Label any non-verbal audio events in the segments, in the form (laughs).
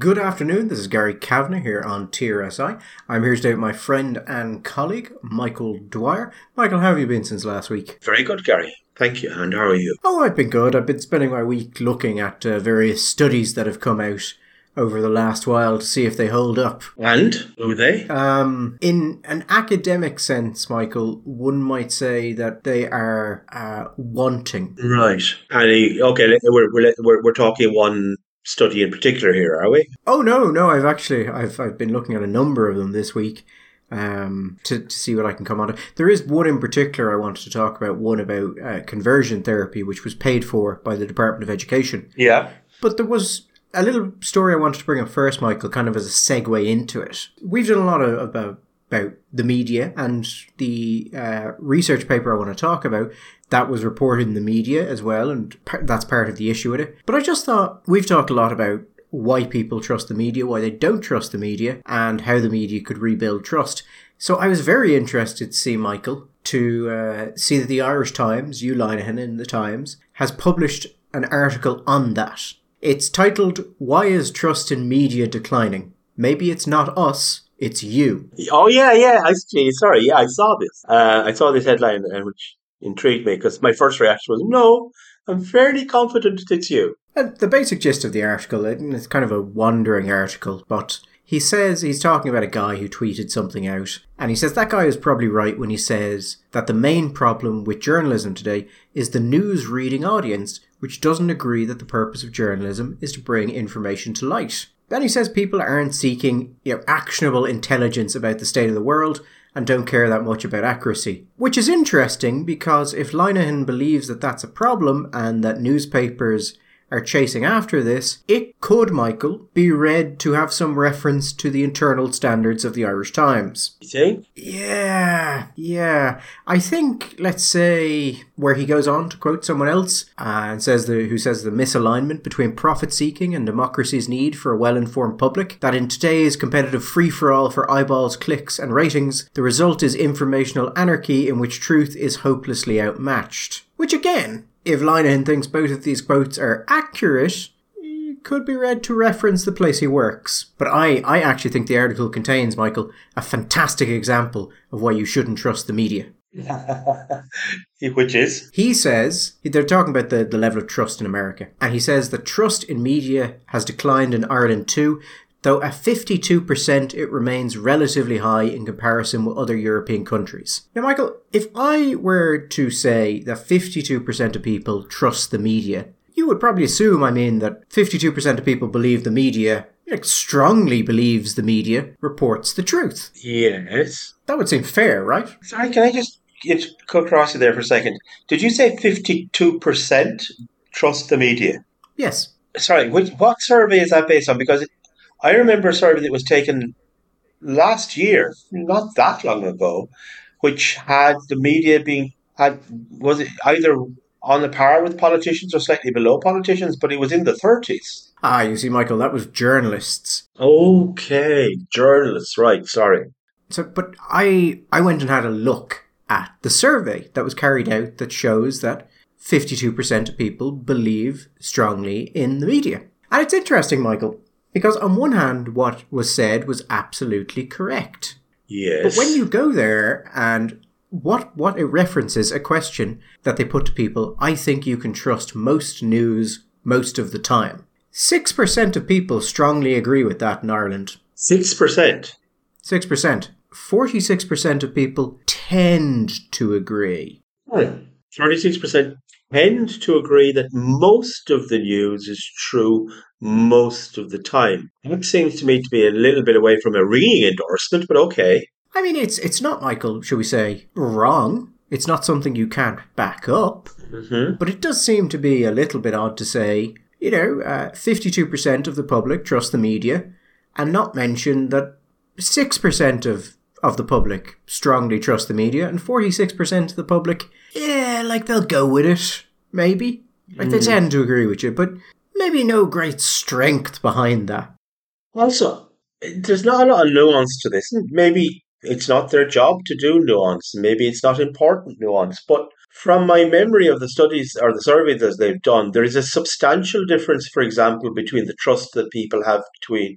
Good afternoon. This is Gary Kavanagh here on TRSI. I'm here today with my friend and colleague, Michael Dwyer. Michael, how have you been since last week? Very good, Gary. Thank you. And how are you? Oh, I've been good. I've been spending my week looking at uh, various studies that have come out over the last while to see if they hold up. And who are they? Um, in an academic sense, Michael, one might say that they are uh, wanting. Right. And okay, we're, we're we're we're talking one study in particular here, are we? Oh no, no. I've actually I've I've been looking at a number of them this week um, to, to see what I can come on. There is one in particular I wanted to talk about, one about uh, conversion therapy, which was paid for by the Department of Education. Yeah. But there was a little story I wanted to bring up first, Michael, kind of as a segue into it. We've done a lot of, about about the media and the uh, research paper I want to talk about that was reported in the media as well, and that's part of the issue with it. But I just thought we've talked a lot about why people trust the media, why they don't trust the media, and how the media could rebuild trust. So I was very interested to see Michael to uh, see that the Irish Times, Hugh Linehan in the Times, has published an article on that. It's titled "Why is Trust in Media Declining?" Maybe it's not us, it's you. Oh yeah, yeah. I see. Sorry, yeah, I saw this. Uh, I saw this headline, uh, which intrigued me because my first reaction was, no, I'm fairly confident it's you. And the basic gist of the article, it's kind of a wandering article, but he says he's talking about a guy who tweeted something out, and he says that guy is probably right when he says that the main problem with journalism today is the news reading audience, which doesn't agree that the purpose of journalism is to bring information to light. Then he says people aren't seeking you know, actionable intelligence about the state of the world, and don't care that much about accuracy. Which is interesting because if Linehan believes that that's a problem and that newspapers are chasing after this, it could, Michael, be read to have some reference to the internal standards of the Irish Times. You think? Yeah, yeah. I think, let's say, where he goes on to quote someone else uh, and says the who says the misalignment between profit seeking and democracy's need for a well-informed public. That in today's competitive free-for-all for eyeballs, clicks, and ratings, the result is informational anarchy in which truth is hopelessly outmatched. Which again if Linehan thinks both of these quotes are accurate, it could be read to reference the place he works. But I, I actually think the article contains, Michael, a fantastic example of why you shouldn't trust the media. (laughs) Which is? He says, they're talking about the, the level of trust in America, and he says that trust in media has declined in Ireland too, though at 52% it remains relatively high in comparison with other European countries. Now, Michael, if I were to say that 52% of people trust the media, you would probably assume, I mean, that 52% of people believe the media, like, strongly believes the media reports the truth. Yes. That would seem fair, right? Sorry, can I just get cut across you there for a second? Did you say 52% trust the media? Yes. Sorry, which, what survey is that based on? Because it, I remember a survey that was taken last year, not that long ago, which had the media being had was it either on the par with politicians or slightly below politicians, but it was in the thirties. Ah, you see, Michael, that was journalists. Okay, journalists, right? Sorry. So, but I I went and had a look at the survey that was carried out that shows that 52% of people believe strongly in the media. And it's interesting, Michael, because on one hand, what was said was absolutely correct. Yes. But when you go there and what what it references a question that they put to people, I think you can trust most news most of the time. Six percent of people strongly agree with that in Ireland. Six percent. Six percent. Forty-six percent of people tend to agree. Hmm. Thirty-six percent tend to agree that most of the news is true most of the time. That seems to me to be a little bit away from a ringing endorsement, but okay. I mean, it's it's not, Michael, shall we say, wrong. It's not something you can't back up. Mm-hmm. But it does seem to be a little bit odd to say, you know, uh, 52% of the public trust the media, and not mention that 6% of, of the public strongly trust the media, and 46% of the public, yeah, like they'll go with it, maybe. Like mm. they tend to agree with you, but maybe no great strength behind that. Also, there's not a lot of nuance to this. Maybe it's not their job to do nuance. Maybe it's not important nuance. But From my memory of the studies or the surveys that they've done, there is a substantial difference, for example, between the trust that people have between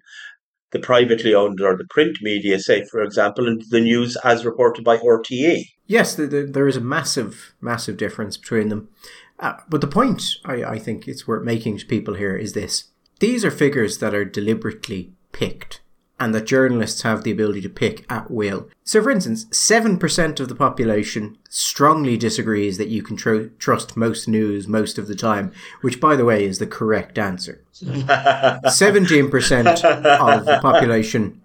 the privately owned or the print media, say, for example, and the news as reported by RTE. Yes, the, the, there is a massive, massive difference between them. Uh, but the point I, I think it's worth making to people here is this these are figures that are deliberately picked and that journalists have the ability to pick at will. So, for instance, 7% of the population strongly disagrees that you can tr- trust most news most of the time, which, by the way, is the correct answer. (laughs) 17% of the population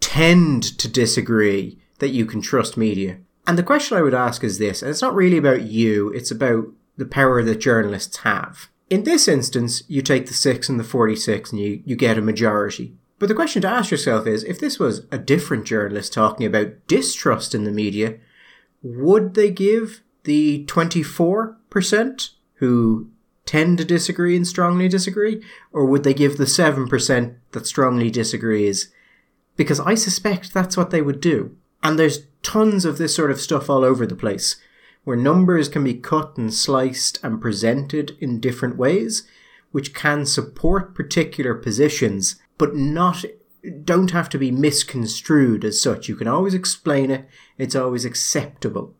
tend to disagree that you can trust media. And the question I would ask is this, and it's not really about you, it's about the power that journalists have. In this instance, you take the 6 and the 46 and you, you get a majority. But the question to ask yourself is if this was a different journalist talking about distrust in the media, would they give the 24% who tend to disagree and strongly disagree? Or would they give the 7% that strongly disagrees? Because I suspect that's what they would do. And there's tons of this sort of stuff all over the place, where numbers can be cut and sliced and presented in different ways, which can support particular positions but not don't have to be misconstrued as such. You can always explain it. It's always acceptable.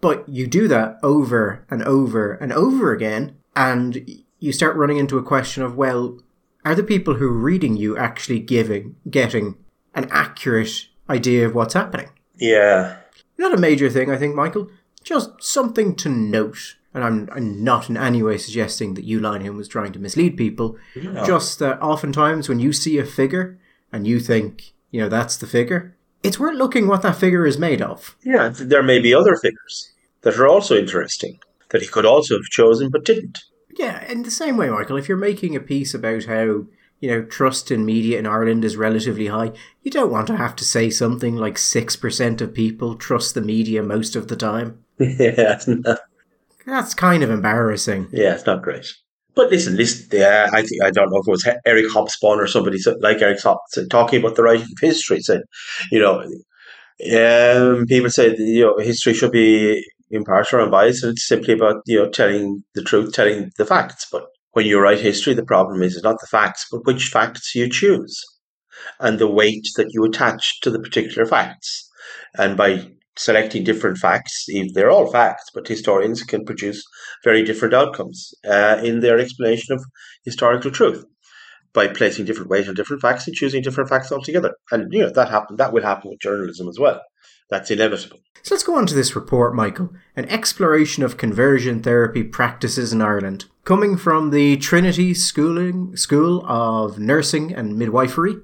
But you do that over and over and over again, and you start running into a question of, well, are the people who are reading you actually giving, getting an accurate idea of what's happening? Yeah. Not a major thing, I think, Michael. Just something to note and I'm, I'm, not in any way suggesting that Uline was trying to mislead people. No. Just that oftentimes when you see a figure and you think, you know, that's the figure, it's worth looking what that figure is made of. Yeah, there may be other figures that are also interesting that he could also have chosen but didn't. Yeah, in the same way, Michael, if you're making a piece about how you know, trust in media in Ireland is relatively high. You don't want to have to say something like 6% of people trust the media most of the time. (laughs) yeah, no. That's kind of embarrassing. Yeah, it's not great. But listen, listen. Yeah, I think I don't know if it was Eric Hobsbawm or somebody like Eric Hobsbawm talking about the writing of history. Said, you know, um, people say you know history should be impartial and biased, and it's simply about you know telling the truth, telling the facts. But when you write history, the problem is not the facts, but which facts you choose and the weight that you attach to the particular facts. And by selecting different facts. They're all facts, but historians can produce very different outcomes uh, in their explanation of historical truth by placing different weight on different facts and choosing different facts altogether. And you know that happen that will happen with journalism as well. That's inevitable. So let's go on to this report, Michael. An exploration of conversion therapy practices in Ireland. Coming from the Trinity Schooling School of Nursing and Midwifery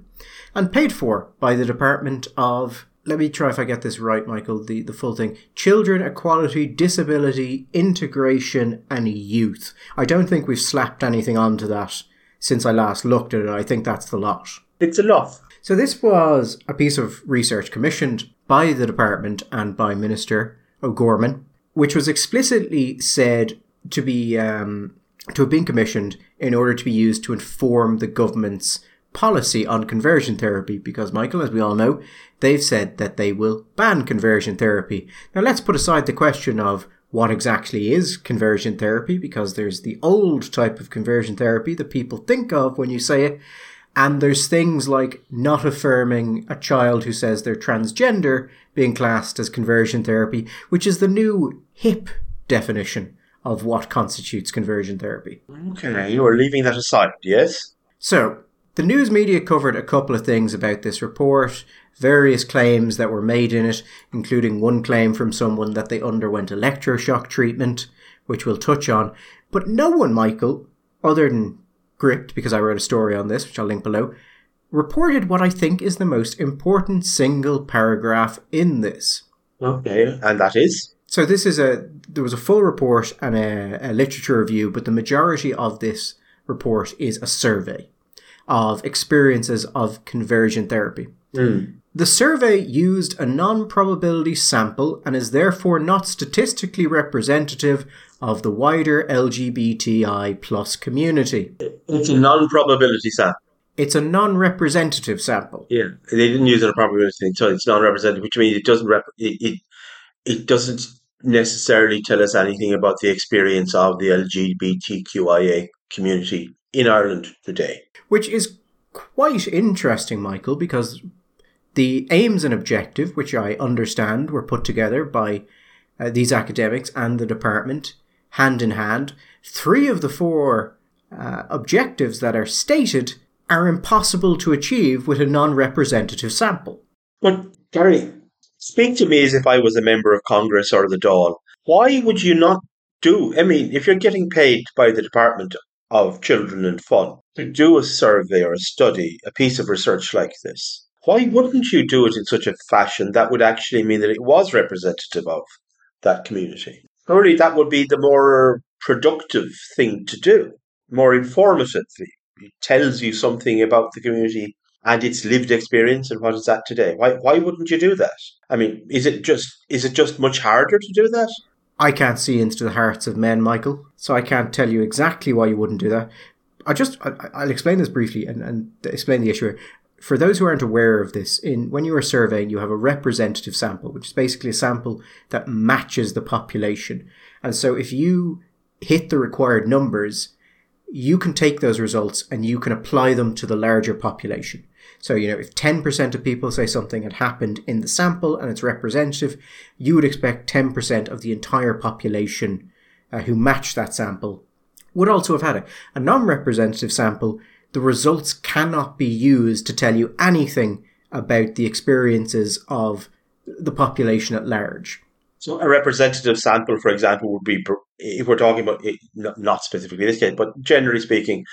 and paid for by the Department of let me try if I get this right, Michael, the, the full thing. Children, equality, disability, integration, and youth. I don't think we've slapped anything onto that since I last looked at it. I think that's the lot. It's a lot. So this was a piece of research commissioned by the department and by Minister O'Gorman, which was explicitly said to be um, to have been commissioned in order to be used to inform the government's policy on conversion therapy because, Michael, as we all know, they've said that they will ban conversion therapy. Now, let's put aside the question of what exactly is conversion therapy because there's the old type of conversion therapy that people think of when you say it. And there's things like not affirming a child who says they're transgender being classed as conversion therapy, which is the new hip definition of what constitutes conversion therapy. Okay, you are leaving that aside, yes? So, the news media covered a couple of things about this report, various claims that were made in it, including one claim from someone that they underwent electroshock treatment, which we'll touch on. But no one, Michael, other than Gript, because I wrote a story on this, which I'll link below, reported what I think is the most important single paragraph in this. Okay, and that is? So this is a there was a full report and a, a literature review, but the majority of this report is a survey of experiences of conversion therapy. Mm. The survey used a non probability sample and is therefore not statistically representative of the wider LGBTI plus community. It's a non probability sample. It's a non representative sample. Yeah, they didn't use it a probability thing, so it's non representative, which means it doesn't rep- it, it, it doesn't necessarily tell us anything about the experience of the LGBTQIA community in Ireland today. Which is quite interesting, Michael, because the aims and objective, which I understand were put together by uh, these academics and the department hand in hand, three of the four uh, objectives that are stated are impossible to achieve with a non representative sample. But, Gary, speak to me as if I was a member of Congress or the Dáil. Why would you not do? I mean, if you're getting paid by the Department of Children and Fun to do a survey or a study, a piece of research like this, why wouldn't you do it in such a fashion that would actually mean that it was representative of that community? Surely that would be the more productive thing to do, more informative. It tells you something about the community and its lived experience and what is that today. Why why wouldn't you do that? I mean, is it just is it just much harder to do that? I can't see into the hearts of men, Michael, so I can't tell you exactly why you wouldn't do that. I just I, will explain this briefly and, and explain the issue for those who aren't aware of this, in when you are surveying, you have a representative sample, which is basically a sample that matches the population. And so if you hit the required numbers, you can take those results and you can apply them to the larger population. So, you know, if 10% of people say something had happened in the sample and it's representative, you would expect 10% of the entire population uh, who match that sample would also have had it. A non representative sample the results cannot be used to tell you anything about the experiences of the population at large. So, a representative sample, for example, would be if we're talking about it, not specifically this case, but generally speaking,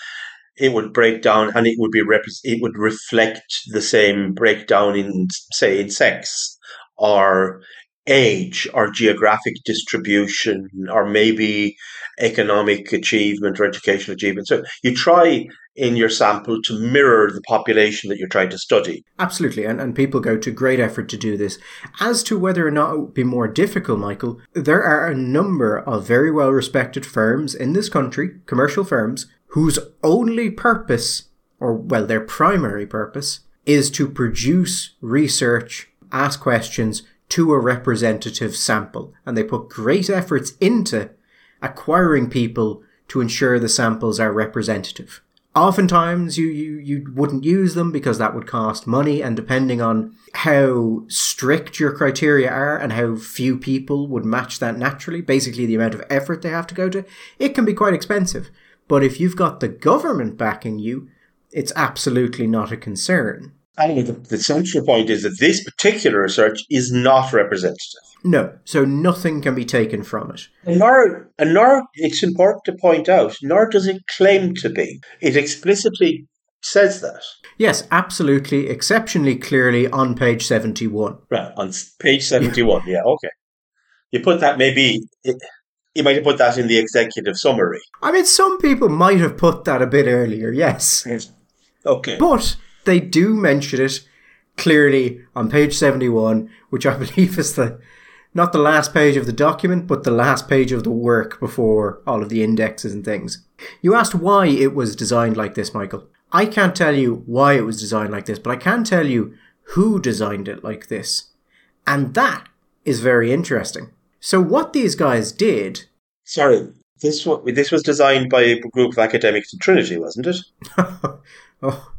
it would break down and it would be rep- it would reflect the same breakdown in say in sex or age or geographic distribution or maybe economic achievement or educational achievement. So you try in your sample to mirror the population that you're trying to study. Absolutely, and, and people go to great effort to do this. As to whether or not it would be more difficult, Michael, there are a number of very well respected firms in this country, commercial firms, whose only purpose, or well, their primary purpose, is to produce research, ask questions to a representative sample. And they put great efforts into acquiring people to ensure the samples are representative. Oftentimes you, you, you wouldn't use them because that would cost money and depending on how strict your criteria are and how few people would match that naturally, basically the amount of effort they have to go to, it can be quite expensive. But if you've got the government backing you, it's absolutely not a concern. Anyway, the, the central point is that this particular research is not representative. No, so nothing can be taken from it. Nor, nor, it's important to point out, nor does it claim to be. It explicitly says that. Yes, absolutely, exceptionally clearly on page 71. Right, on page 71, yeah, okay. You put that maybe, you might have put that in the executive summary. I mean, some people might have put that a bit earlier, yes. Okay. But they do mention it clearly on page 71, which I (laughs) believe is the not the last page of the document, but the last page of the work before all of the indexes and things. You asked why it was designed like this, Michael. I can't tell you why it was designed like this, but I can tell you who designed it like this. And that is very interesting. So what these guys did. Sorry, this this was designed by a group of academics at Trinity, wasn't it? (laughs) oh,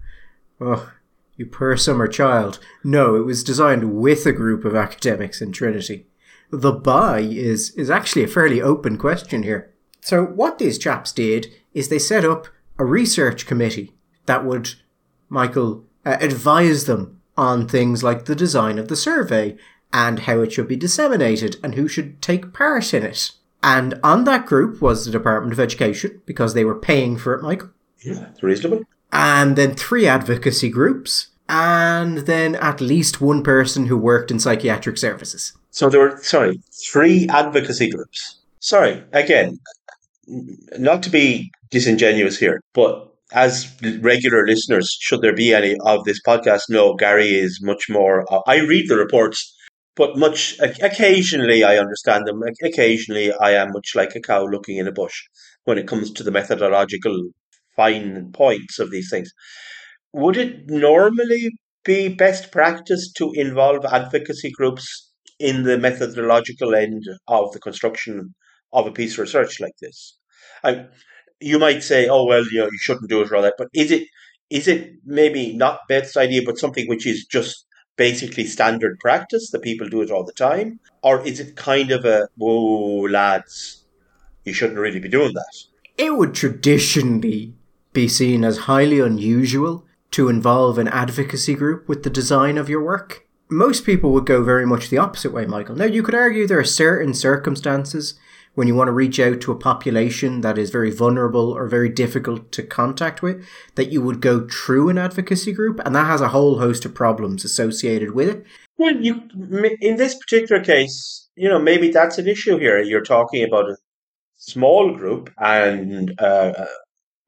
oh, you poor summer child. No, it was designed with a group of academics in Trinity the buy is is actually a fairly open question here. So what these chaps did is they set up a research committee that would, Michael, uh, advise them on things like the design of the survey and how it should be disseminated and who should take part in it. And on that group was the Department of Education because they were paying for it, Michael. Yeah, it's reasonable. And then three advocacy groups, and then at least one person who worked in psychiatric services. So there were, sorry, three advocacy groups. Sorry, again, not to be disingenuous here, but as regular listeners, should there be any of this podcast, no, Gary is much more. Uh, I read the reports, but much occasionally I understand them. Occasionally I am much like a cow looking in a bush when it comes to the methodological fine points of these things. Would it normally be best practice to involve advocacy groups in the methodological end of the construction of a piece of research like this. I, you might say, "Oh well, you know, you shouldn't do it or all that," but is it is it maybe not Beth's idea, but something which is just basically standard practice that people do it all the time, or is it kind of a whoa, lads, you shouldn't really be doing that? It would traditionally be seen as highly unusual to involve an advocacy group with the design of your work. Most people would go very much the opposite way, Michael. Now, you could argue there are certain circumstances when you want to reach out to a population that is very vulnerable or very difficult to contact with, that you would go through an advocacy group, and that has a whole host of problems associated with it. Well, you in this particular case, you know, maybe that's an issue here. You're talking about a small group and uh,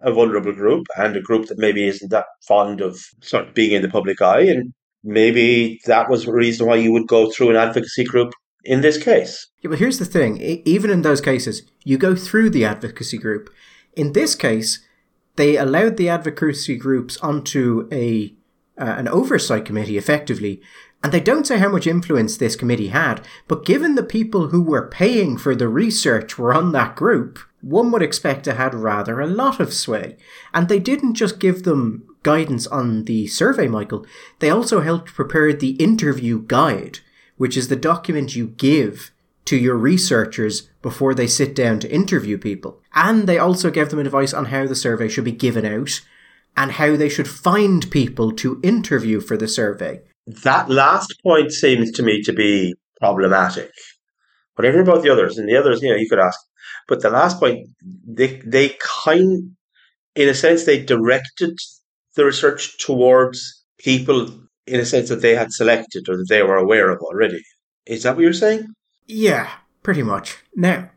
a vulnerable group, and a group that maybe isn't that fond of sort of being in the public eye, and maybe that was the reason why you would go through an advocacy group in this case. Yeah, but here's the thing even in those cases, you go through the advocacy group. In this case, they allowed the advocacy groups onto a uh, an oversight committee effectively and they don't say how much influence this committee had, but given the people who were paying for the research were on that group, one would expect to had rather a lot of sway. And they didn't just give them guidance on the survey, Michael, they also helped prepare the interview guide, which is the document you give to your researchers before they sit down to interview people. And they also gave them advice on how the survey should be given out and how they should find people to interview for the survey. That last point seems to me to be problematic. Whatever about the others, and the others, you know, you could ask. But the last point, they they kind, in a sense, they directed the research towards people in a sense that they had selected or that they were aware of already. Is that what you're saying? Yeah, pretty much. Now,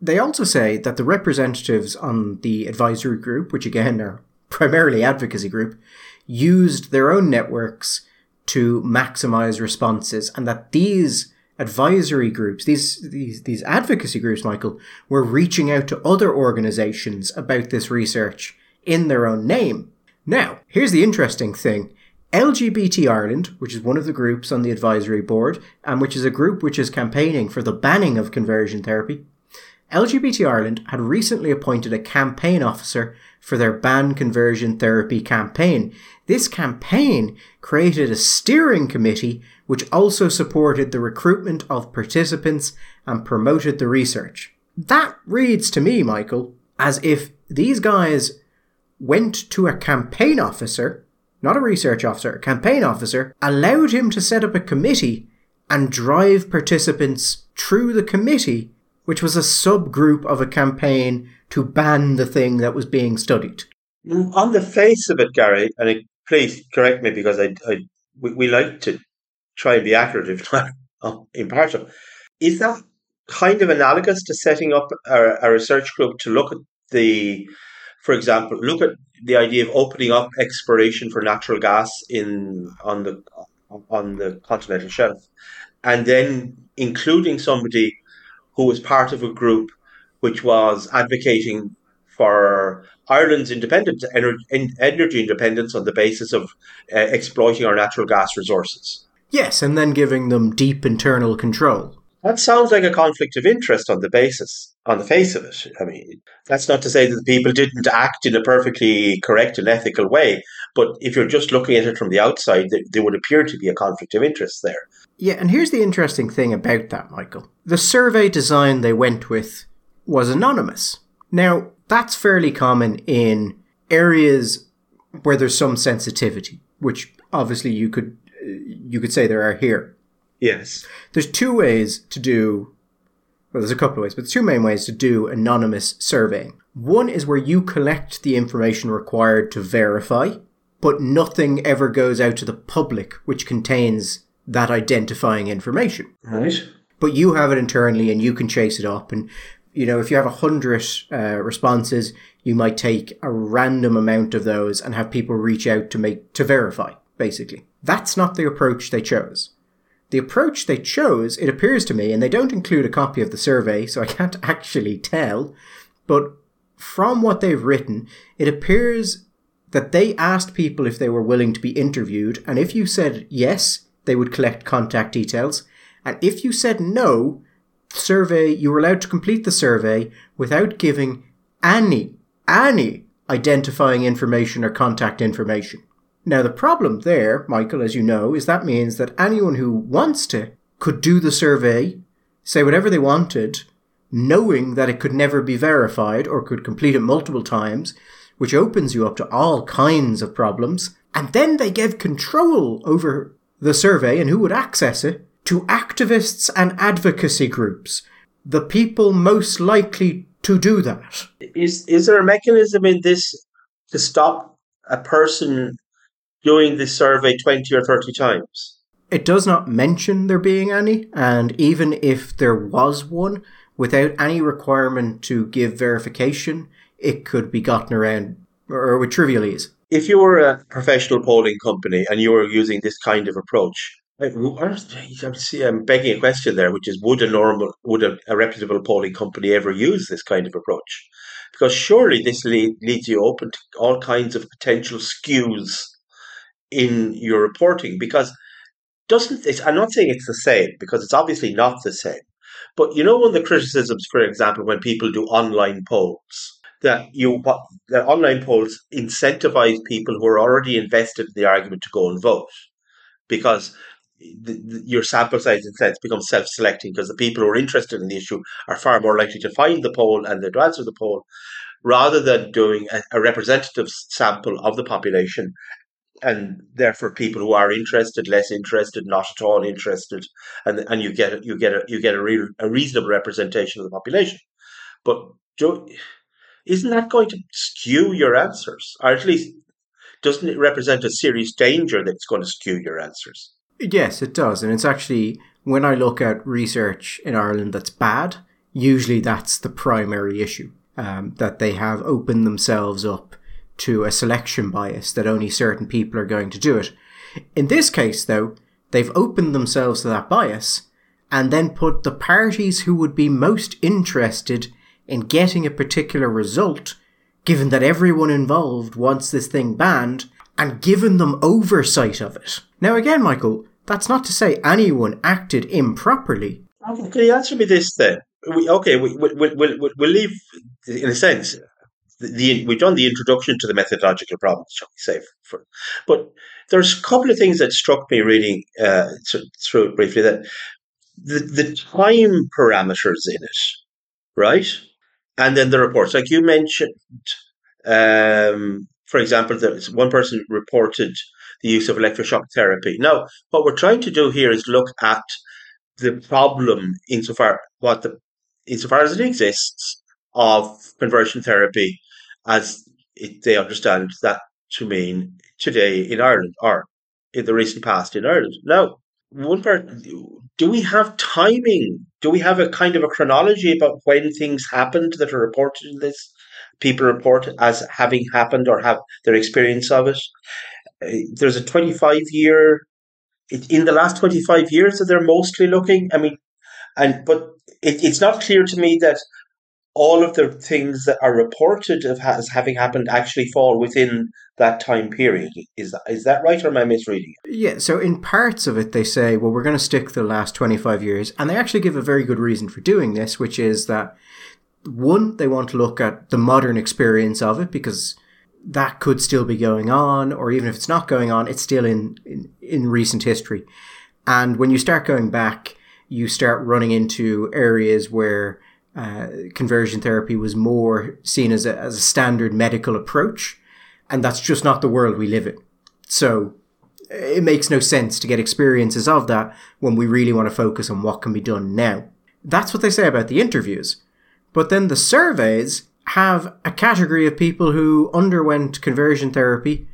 they also say that the representatives on the advisory group, which again are primarily advocacy group, used their own networks to maximize responses and that these advisory groups, these, these, these advocacy groups, Michael, were reaching out to other organizations about this research in their own name. Now, here's the interesting thing. LGBT Ireland, which is one of the groups on the advisory board, and which is a group which is campaigning for the banning of conversion therapy, LGBT Ireland had recently appointed a campaign officer for their ban conversion therapy campaign. This campaign created a steering committee which also supported the recruitment of participants and promoted the research. That reads to me, Michael, as if these guys went to a campaign officer not a research officer, a campaign officer, allowed him to set up a committee and drive participants through the committee, which was a subgroup of a campaign to ban the thing that was being studied. On the face of it, Gary, and it, please correct me because I, I we, we, like to try and be accurate, if not (laughs) um, impartial. Is that kind of analogous to setting up a, a research group to look at the for example, look at the idea of opening up exploration for natural gas in on the on the continental shelf, and then including somebody who was part of a group which was advocating for Ireland's independence, energy independence on the basis of uh, exploiting our natural gas resources. Yes, and then giving them deep internal control. That sounds like a conflict of interest on the basis, on the face of it. I mean, that's not to say that the people didn't act in a perfectly correct and ethical way, but if you're just looking at it from the outside, there would appear to be a conflict of interest there. Yeah, and here's the interesting thing about that, Michael. The survey design they went with was anonymous. Now, that's fairly common in areas where there's some sensitivity, which obviously you could uh, you could say there are here. Yes. There's two ways to do, well, there's a couple of ways, but there's two main ways to do anonymous surveying. One is where you collect the information required to verify, but nothing ever goes out to the public which contains that identifying information. Right. But you have it internally and you can chase it up. And, you know, if you have a hundred uh, responses, you might take a random amount of those and have people reach out to make, to verify, basically. That's not the approach they chose. The approach they chose, it appears to me, and they don't include a copy of the survey, so I can't (laughs) actually tell, but from what they've written, it appears that they asked people if they were willing to be interviewed, and if you said yes, they would collect contact details, And if you said no, survey, you were allowed to complete the survey without giving any, any identifying information or contact information. Now, the problem there, Michael, as you know, is that means that anyone who wants to could do the survey, say whatever they wanted, knowing that it could never be verified or could complete it multiple times, which opens you up to all kinds of problems. And then they give control over the survey and who would access it to activists and advocacy groups, the people most likely to do that. Is is there a mechanism in this to stop a person doing this survey 20 or 30 times? It does not mention there being any, and even if there was one, without any requirement to give verification, it could be gotten around or with trivial ease. If you were a professional polling company and you were using this kind of approach, I'm begging a question there, which is: Would a normal, would a, a reputable polling company ever use this kind of approach? Because surely this lead, leads you open to all kinds of potential skews in your reporting. Because doesn't it? I'm not saying it's the same because it's obviously not the same. But you know, one of the criticisms, for example, when people do online polls, that you what that online polls incentivize people who are already invested in the argument to go and vote because the, the, your sample size in sense becomes self-selecting because the people who are interested in the issue are far more likely to find the poll and then to answer the poll rather than doing a, a representative sample of the population and therefore people who are interested, less interested, not at all interested, and and you get you get a you get a, real, a reasonable representation of the population. But isn't that going to skew your answers, or at least doesn't it represent a serious danger that's going to skew your answers? Yes, it does. And it's actually, when I look at research in Ireland that's bad, usually that's the primary issue. Um, that they have opened themselves up to a selection bias that only certain people are going to do it. In this case, though, they've opened themselves to that bias and then put the parties who would be most interested in getting a particular result, given that everyone involved wants this thing banned, and given them oversight of it. Now, again, Michael, that's not to say anyone acted improperly. You answer me this then? We, okay, we, we, we, we'll, we'll leave, in a sense, the, the, we've done the introduction to the methodological problems, shall we say. For, but there's a couple of things that struck me reading uh, through it briefly that the, the time parameters in it, right? And then the reports, like you mentioned, um, for example, that one person reported the use of electroshock therapy. Now, what we're trying to do here is look at the problem insofar what the insofar as it exists of conversion therapy as it, they understand that to mean today in Ireland or in the recent past in Ireland. Now, one part, do we have timing? Do we have a kind of a chronology about when things happened that are reported in this? People report as having happened or have their experience of it. Uh, there's a 25 year, in the last 25 years that they're mostly looking. I mean, and but it, it's not clear to me that all of the things that are reported of as having happened actually fall within that time period. Is that, is that right, or am I misreading? Yeah, so in parts of it, they say, well, we're going to stick the last 25 years. And they actually give a very good reason for doing this, which is that one, they want to look at the modern experience of it because that could still be going on, or even if it's not going on, it's still in, in, in recent history. And when you start going back, you start running into areas where uh, conversion therapy was more seen as a, as a standard medical approach. And that's just not the world we live in. So it makes no sense to get experiences of that when we really want to focus on what can be done now. That's what they say about the interviews. But then the surveys have a category of people who underwent conversion therapy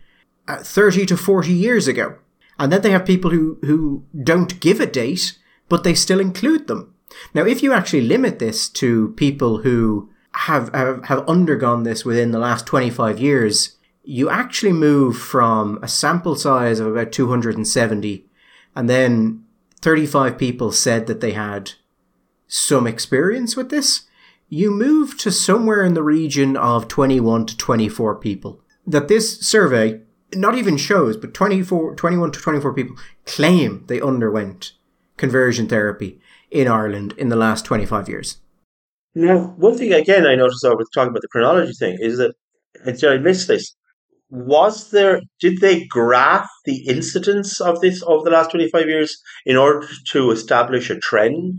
uh, 30 to 40 years ago. And then they have people who, who don't give a date, but they still include them. Now, if you actually limit this to people who have, have, have undergone this within the last 25 years, you actually move from a sample size of about 270 and then 35 people said that they had some experience with this. You move to somewhere in the region of 21 to 24 people. That this survey not even shows, but 24, 21 to 24 people claim they underwent conversion therapy in Ireland in the last 25 years. Now, one thing again I noticed over talking about the chronology thing is that and I missed this. Was there did they graph the incidence of this over the last twenty five years in order to establish a trend?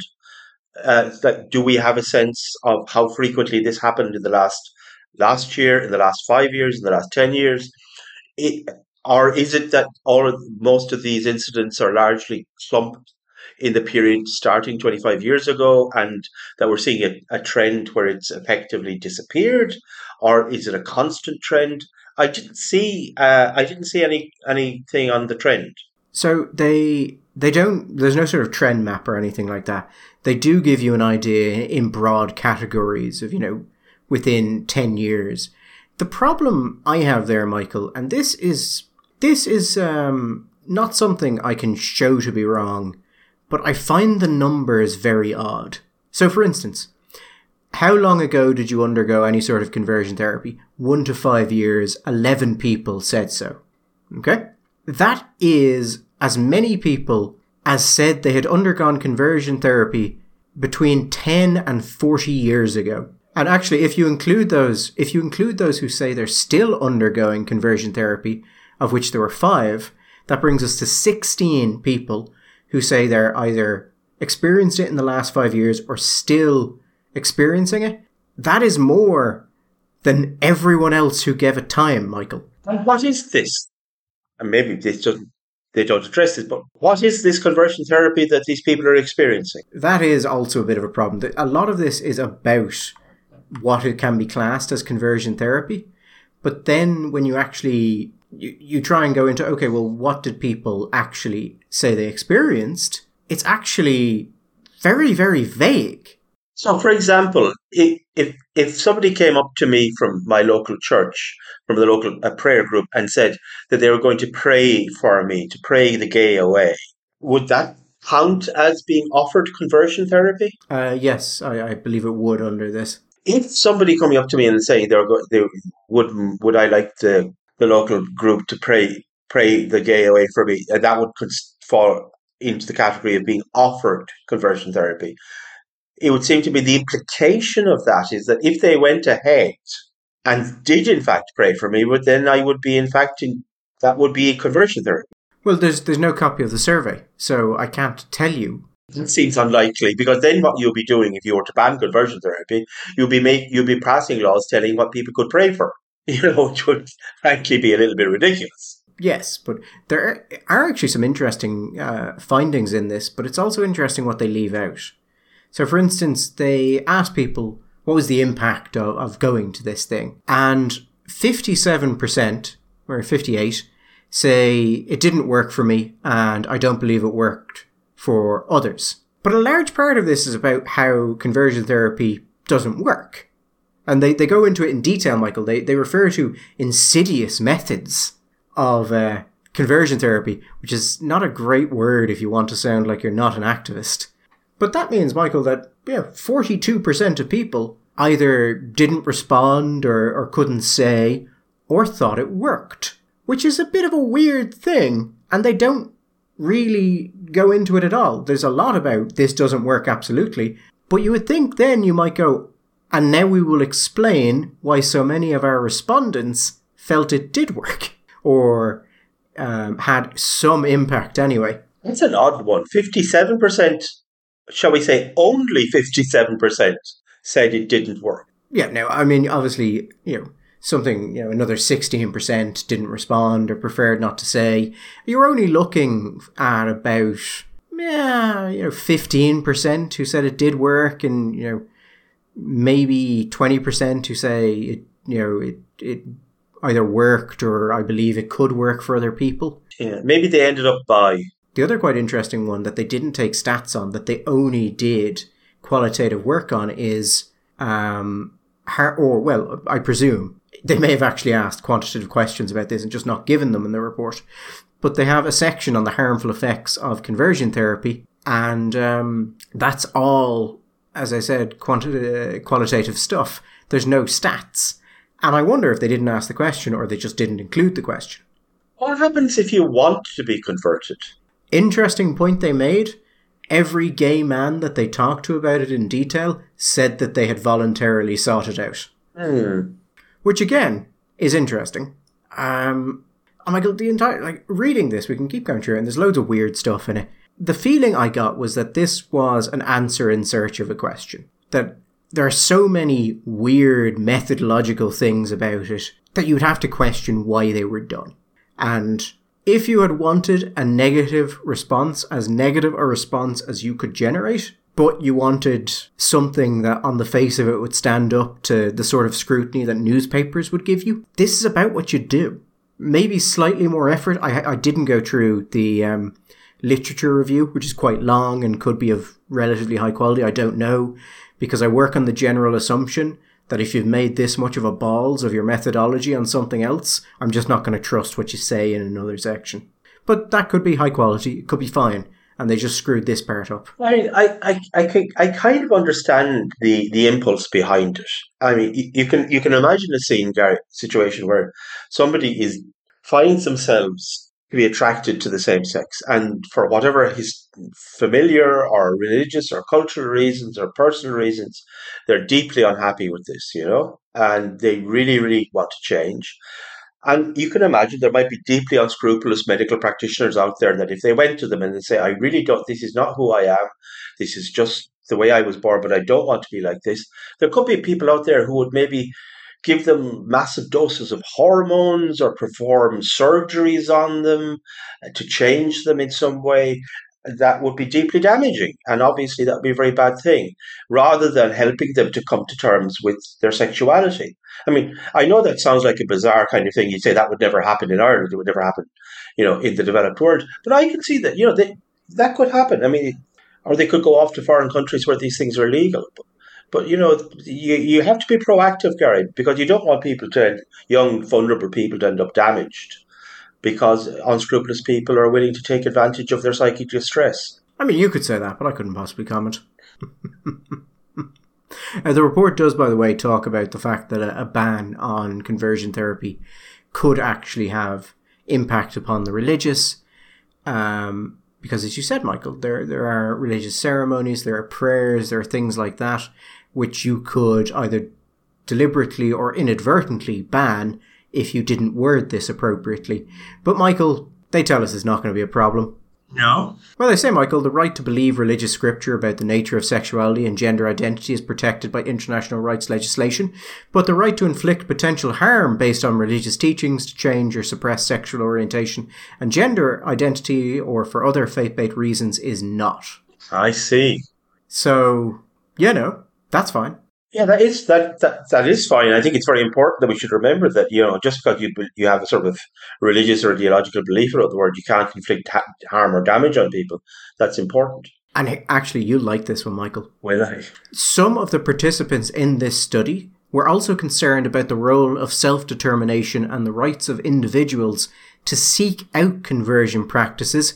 Uh, that do we have a sense of how frequently this happened in the last last year, in the last five years, in the last ten years? It, or is it that all most of these incidents are largely clumped in the period starting 25 years ago and that we're seeing a, a trend where it's effectively disappeared? Or is it a constant trend? I didn't see uh, i didn't see any anything on the trend. So they they don't there's no sort of trend map or anything like that. They do give you an idea in broad categories of you know within 10 years. The problem i have there michael and this is this is um, not something i can show to be wrong but I find the numbers very odd. So, for instance, how long ago did you undergo any sort of conversion therapy? One to five years, 11 people said so. Okay? That is as many people as said they had undergone conversion therapy between 10 and 40 years ago. And actually, if you include those, if you include those who say they're still undergoing conversion therapy, of which there were five, that brings us to 16 people who say they're either experienced it in the last five years or still experiencing it, that is more than everyone else who gave it time, Michael. And what is this? And maybe this doesn't they don't address this, but what is this conversion therapy that these people are experiencing? That is also a bit of a problem. A lot of this is about what it can be classed as conversion therapy. But then when you actually you, you try and go into okay well what did people actually say they experienced? It's actually very very vague. So for example if if, if somebody came up to me from my local church from the local a prayer group and said that they were going to pray for me to pray the gay away would that count as being offered conversion therapy? Uh, yes I, I believe it would under this. If somebody coming up to me and saying they're go- they would would I like to the local group to pray pray the gay away for me, and that would could fall into the category of being offered conversion therapy. It would seem to be the implication of that is that if they went ahead and did in fact pray for me, but then I would be in fact in that would be conversion therapy. Well, there's there's no copy of the survey, so I can't tell you. It seems unlikely because then what you'll be doing if you were to ban conversion therapy, you'll be make you'll be passing laws telling what people could pray for. (laughs) you know, which would frankly be a little bit ridiculous. Yes, but there are actually some interesting uh, findings in this, but it's also interesting what they leave out. So, for instance, they asked people what was the impact of, of going to this thing, and 57%, or 58, say it didn't work for me and I don't believe it worked for others. But a large part of this is about how conversion therapy doesn't work. And they, they go into it in detail, Michael. They, they refer to insidious methods of uh, conversion therapy, which is not a great word if you want to sound like you're not an activist. But that means, Michael, that yeah, 42% of people either didn't respond or, or couldn't say or thought it worked, which is a bit of a weird thing, and they don't really go into it at all. There's a lot about this doesn't work absolutely, but you would think then you might go, and now we will explain why so many of our respondents felt it did work (laughs) or um, had some impact anyway. That's an odd one. 57%, shall we say, only 57% said it didn't work. Yeah, no, I mean, obviously, you know, something, you know, another 16% didn't respond or preferred not to say. You're only looking at about, yeah, you know, 15% who said it did work and, you know, maybe 20% who say it, you know, it, it either worked or I believe it could work for other people. Yeah, maybe they ended up by. The other quite interesting one that they didn't take stats on, that they only did qualitative work on, is, um, or well, I presume they may have actually asked quantitative questions about this and just not given them in the report. But they have a section on the harmful effects of conversion therapy, and um, that's all as I said, quanti- uh, qualitative stuff. There's no stats. And I wonder if they didn't ask the question or they just didn't include the question. What happens if you want to be converted? Interesting point they made. every gay man that they talked to about it in detail said that they had voluntarily sought it out. Hmm. Which again is interesting. Um, oh my god, the entire like reading this, we can keep going through, it, and there's loads of weird stuff in it. The feeling I got was that this was an answer in search of a question. That there are so many weird methodological things about it that you would have to question why they were done. And if you had wanted a negative response, as negative a response as you could generate, but you wanted something that on the face of it would stand up to the sort of scrutiny that newspapers would give you, this is about what you do. Maybe slightly more effort. I, I didn't go through the um, literature review, which is quite long and could be of relatively high quality. I don't know because I work on the general assumption that if you've made this much of a balls of your methodology on something else, I'm just not going to trust what you say in another section. But that could be high quality, it could be fine, and they just screwed this part up. I mean, I, I, I, I kind of understand the, the impulse behind it. I mean, you, you can you can imagine a scene, Gary, situation where somebody is finds themselves to be attracted to the same sex. And for whatever his familiar or religious or cultural reasons or personal reasons, they're deeply unhappy with this, you know, and they really, really want to change. And you can imagine there might be deeply unscrupulous medical practitioners out there that if they went to them and they say, I really don't, this is not who I am, this is just the way I was born, but I don't want to be like this. There could be people out there who would maybe give them massive doses of hormones or perform surgeries on them uh, to change them in some way, that would be deeply damaging. And obviously, that would be a very bad thing, rather than helping them to come to terms with their sexuality. I mean, I know that sounds like a bizarre kind of thing. You'd say that would never happen in Ireland, it would never happen, you know, in the developed world. But I can see that, you know, they, that could happen. I mean, or they could go off to foreign countries where these things are legal. But, you know, you, you have to be proactive, Gary, because you don't want people to, young, vulnerable people to end up damaged because unscrupulous people are willing to take advantage of their psychic distress. I mean, you could say that, but I couldn't possibly comment. (laughs) uh, the report does, by the way, talk about the fact that a, a ban on conversion therapy could actually have impact upon the religious. Um, because as you said, Michael, there there are religious ceremonies, there are prayers, there are things like that which you could either deliberately or inadvertently ban if you didn't word this appropriately. But Michael, they tell us it's not going to be a problem. No. Well, they say, Michael, the right to believe religious scripture about the nature of sexuality and gender identity is protected by international rights legislation, but the right to inflict potential harm based on religious teachings to change or suppress sexual orientation and gender identity or for other faith based reasons is not. I see. So, you know, that's fine. Yeah, that is that, that that is fine. I think it's very important that we should remember that you know just because you you have a sort of religious or ideological belief about the word, you can't inflict ha- harm or damage on people. That's important. And actually, you like this one, Michael. Will I? Some of the participants in this study were also concerned about the role of self determination and the rights of individuals to seek out conversion practices,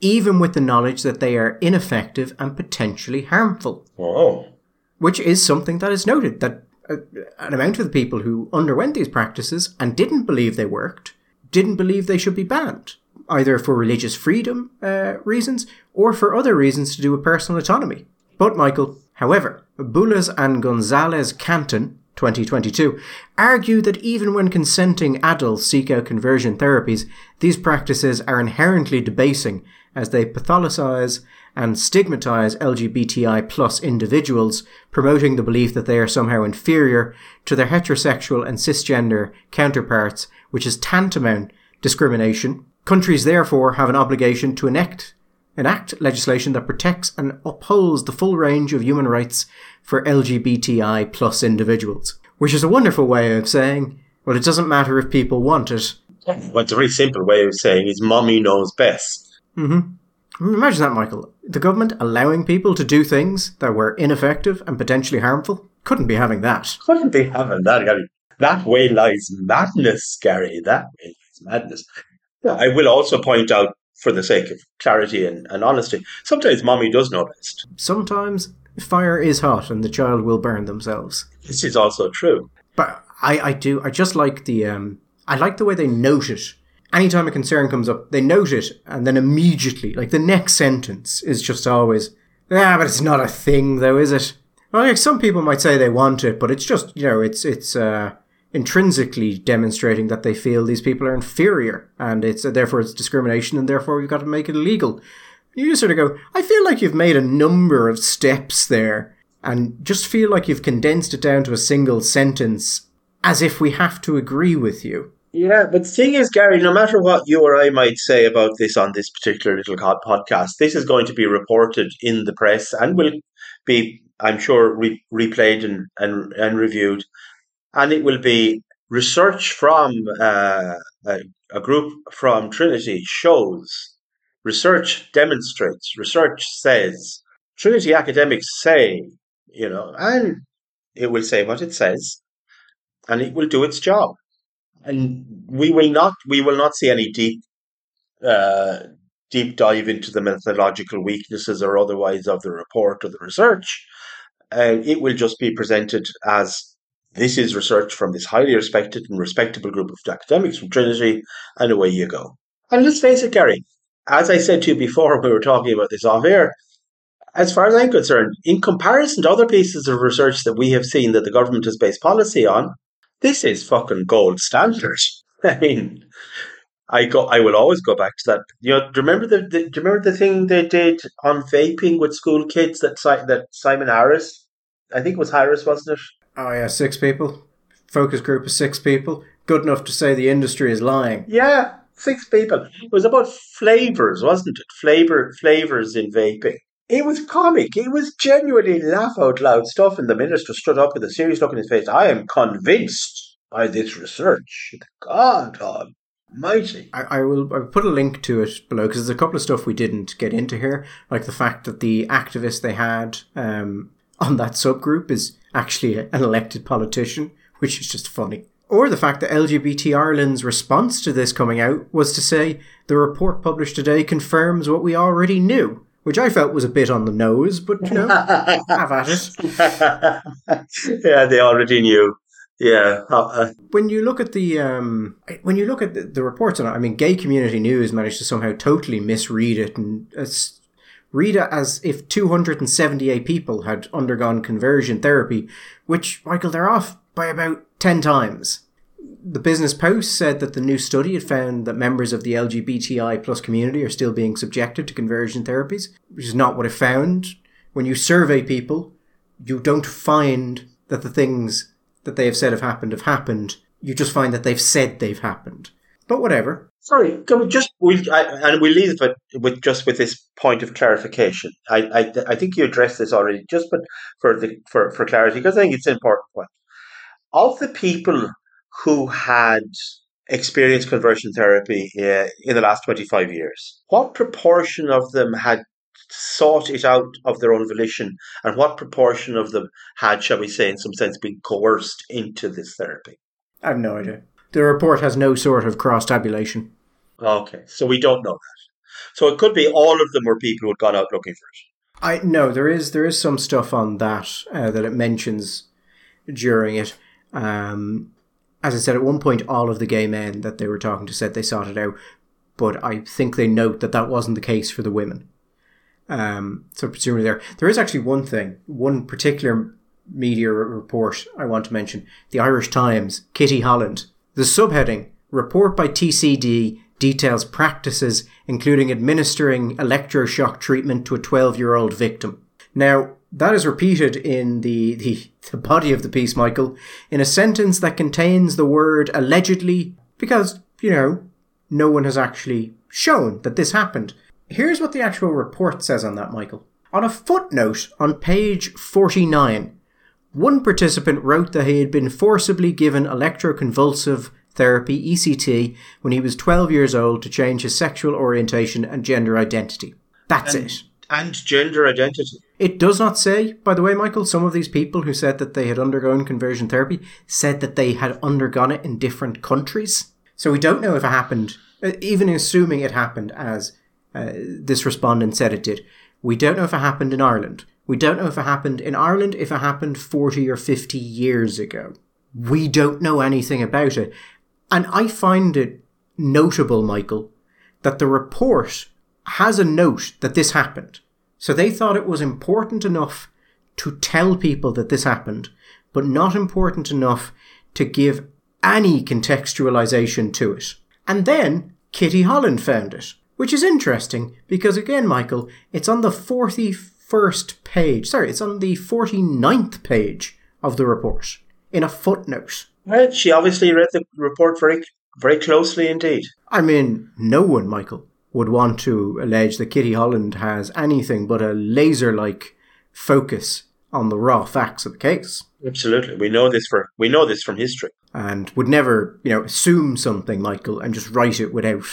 even with the knowledge that they are ineffective and potentially harmful. Oh which is something that is noted that uh, an amount of the people who underwent these practices and didn't believe they worked didn't believe they should be banned, either for religious freedom uh, reasons or for other reasons to do with personal autonomy. But, Michael, however, Bulas and Gonzalez Canton, 2022, argue that even when consenting adults seek out conversion therapies, these practices are inherently debasing as they pathologize and stigmatize LGBTI plus individuals, promoting the belief that they are somehow inferior to their heterosexual and cisgender counterparts, which is tantamount discrimination. Countries therefore have an obligation to enact enact legislation that protects and upholds the full range of human rights for LGBTI plus individuals. Which is a wonderful way of saying, well, it doesn't matter if people want it. Well, it's a very simple way of saying is mommy knows best. Mm-hmm. Imagine that, Michael. The government allowing people to do things that were ineffective and potentially harmful. Couldn't be having that. Couldn't be having that, Gary. That way lies madness, Gary. That way lies madness. I will also point out, for the sake of clarity and, and honesty, sometimes mommy does know best. Sometimes fire is hot and the child will burn themselves. This is also true. But I, I do, I just like the, um, I like the way they note it anytime a concern comes up, they note it and then immediately, like the next sentence is just always, ah, but it's not a thing though, is it? Well, like some people might say they want it, but it's just, you know, it's, it's, uh, intrinsically demonstrating that they feel these people are inferior and it's, uh, therefore it's discrimination and therefore we've got to make it illegal. You just sort of go, I feel like you've made a number of steps there and just feel like you've condensed it down to a single sentence as if we have to agree with you. Yeah, but the thing is, Gary, no matter what you or I might say about this on this particular little podcast, this is going to be reported in the press and will be, I'm sure, re- replayed and, and, and reviewed. And it will be research from uh, a, a group from Trinity shows, research demonstrates, research says, Trinity academics say, you know, and it will say what it says and it will do its job and we will not we will not see any deep uh, deep dive into the methodological weaknesses or otherwise of the report or the research. Uh, it will just be presented as this is research from this highly respected and respectable group of academics from Trinity, and away you go. And let's face it, Gary, as I said to you before, (laughs) we were talking about this off air. As far as I'm concerned, in comparison to other pieces of research that we have seen that the government has based policy on, this is fucking gold standard. (laughs) I mean, I go. I will always go back to that. You know, do you remember the, the do you remember the thing they did on vaping with school kids that that Simon Harris, I think it was Harris, wasn't it? Oh yeah, six people. Focus group of six people. Good enough to say the industry is lying. Yeah, six people. It was about flavors, wasn't it? Flavor flavors in vaping. It was comic. It was genuinely laugh out loud stuff. And the minister stood up with a serious look in his face. I am convinced by this research. God almighty. I, I will I'll put a link to it below because there's a couple of stuff we didn't get into here, like the fact that the activist they had um, on that subgroup is actually an elected politician, which is just funny. Or the fact that LGBT Ireland's response to this coming out was to say the report published today confirms what we already knew which I felt was a bit on the nose, but you know, (laughs) have at it. (laughs) yeah, they already knew. Yeah. Uh, when you look at the um, when you look at the, the, reports on it, I mean, Gay Community News managed to somehow totally misread it and read it as if 278 people had undergone conversion therapy, which Michael they're off by about ten times the Business Post said that the new study had found that members of the LGBTI plus community are still being subjected to conversion therapies, which is not what it found. When you survey people, you don't find that the things that they have said have happened have happened. You just find that they've said they've happened. But whatever. Sorry, can we just we and we leave it with just with this point of clarification. I I, I think you addressed this already, just but for the for for clarity, because I think it's an important point. Of the people who had experienced conversion therapy uh, in the last 25 years. What proportion of them had sought it out of their own volition, and what proportion of them had, shall we say, in some sense, been coerced into this therapy? I have no idea. The report has no sort of cross tabulation. Okay, so we don't know that. So it could be all of them were people who had gone out looking for it. I no, there is there is some stuff on that uh, that it mentions during it. Um, as I said, at one point, all of the gay men that they were talking to said they sought it out, but I think they note that that wasn't the case for the women. Um, so presumably there, there is actually one thing, one particular media report I want to mention: the Irish Times, Kitty Holland. The subheading: Report by TCD details practices including administering electroshock treatment to a 12-year-old victim. Now, that is repeated in the, the, the body of the piece, Michael, in a sentence that contains the word allegedly, because, you know, no one has actually shown that this happened. Here's what the actual report says on that, Michael. On a footnote on page 49, one participant wrote that he had been forcibly given electroconvulsive therapy, ECT, when he was 12 years old to change his sexual orientation and gender identity. That's and, it. And gender identity. It does not say, by the way, Michael, some of these people who said that they had undergone conversion therapy said that they had undergone it in different countries. So we don't know if it happened, uh, even assuming it happened as uh, this respondent said it did. We don't know if it happened in Ireland. We don't know if it happened in Ireland, if it happened 40 or 50 years ago. We don't know anything about it. And I find it notable, Michael, that the report has a note that this happened. So they thought it was important enough to tell people that this happened, but not important enough to give any contextualization to it. And then Kitty Holland found it, which is interesting because, again, Michael, it's on the 41st page. Sorry, it's on the 49th page of the report in a footnote. Well, she obviously read the report very, very closely indeed. I mean, no one, Michael, would want to allege that Kitty Holland has anything but a laser like focus on the raw facts of the case. Absolutely. We know this for we know this from history. And would never, you know, assume something, Michael, and just write it without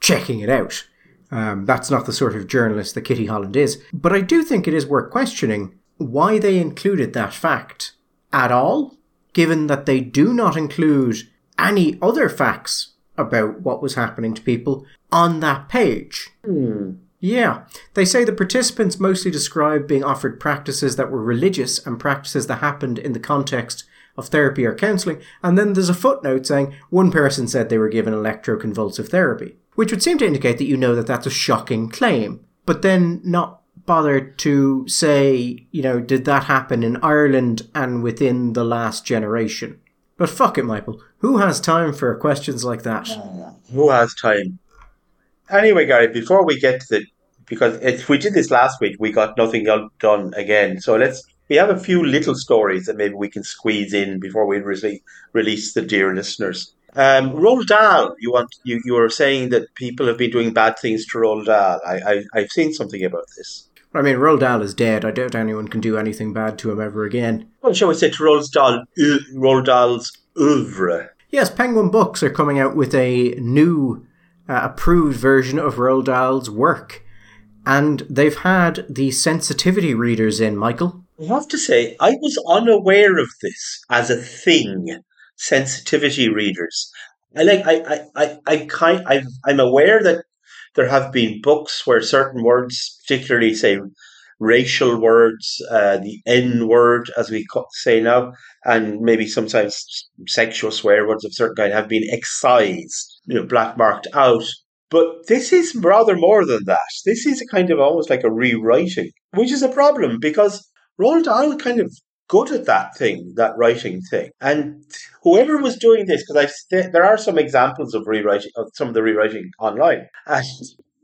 checking it out. Um, that's not the sort of journalist that Kitty Holland is. But I do think it is worth questioning why they included that fact at all, given that they do not include any other facts about what was happening to people on that page. Hmm. Yeah. They say the participants mostly described being offered practices that were religious and practices that happened in the context of therapy or counselling. And then there's a footnote saying one person said they were given electroconvulsive therapy, which would seem to indicate that you know that that's a shocking claim, but then not bothered to say, you know, did that happen in Ireland and within the last generation? But fuck it, Michael. Who has time for questions like that? Who has time? Anyway, Gary, before we get to the because if we did this last week, we got nothing done again. So let's we have a few little stories that maybe we can squeeze in before we re- release the dear listeners. Um, Roald Dahl, you want you, you were saying that people have been doing bad things to Roald Dahl. I, I I've seen something about this. I mean, Roald Dahl is dead. I doubt anyone can do anything bad to him ever again. Well, shall we say to Roald Dahl, uh, Roald Dahl's oeuvre? Yes, Penguin Books are coming out with a new uh, approved version of Roald Dahl's work. And they've had the sensitivity readers in, Michael. I have to say, I was unaware of this as a thing. Sensitivity readers. I like. I. I. I. I kind. i I'm aware that there have been books where certain words, particularly say racial words, uh, the N word, as we say now, and maybe sometimes sexual swear words of certain kind, have been excised you know, black marked out. But this is rather more than that. This is a kind of almost like a rewriting, which is a problem because Roald Dahl kind of good at that thing, that writing thing. And whoever was doing this, because th- there are some examples of rewriting, of some of the rewriting online, and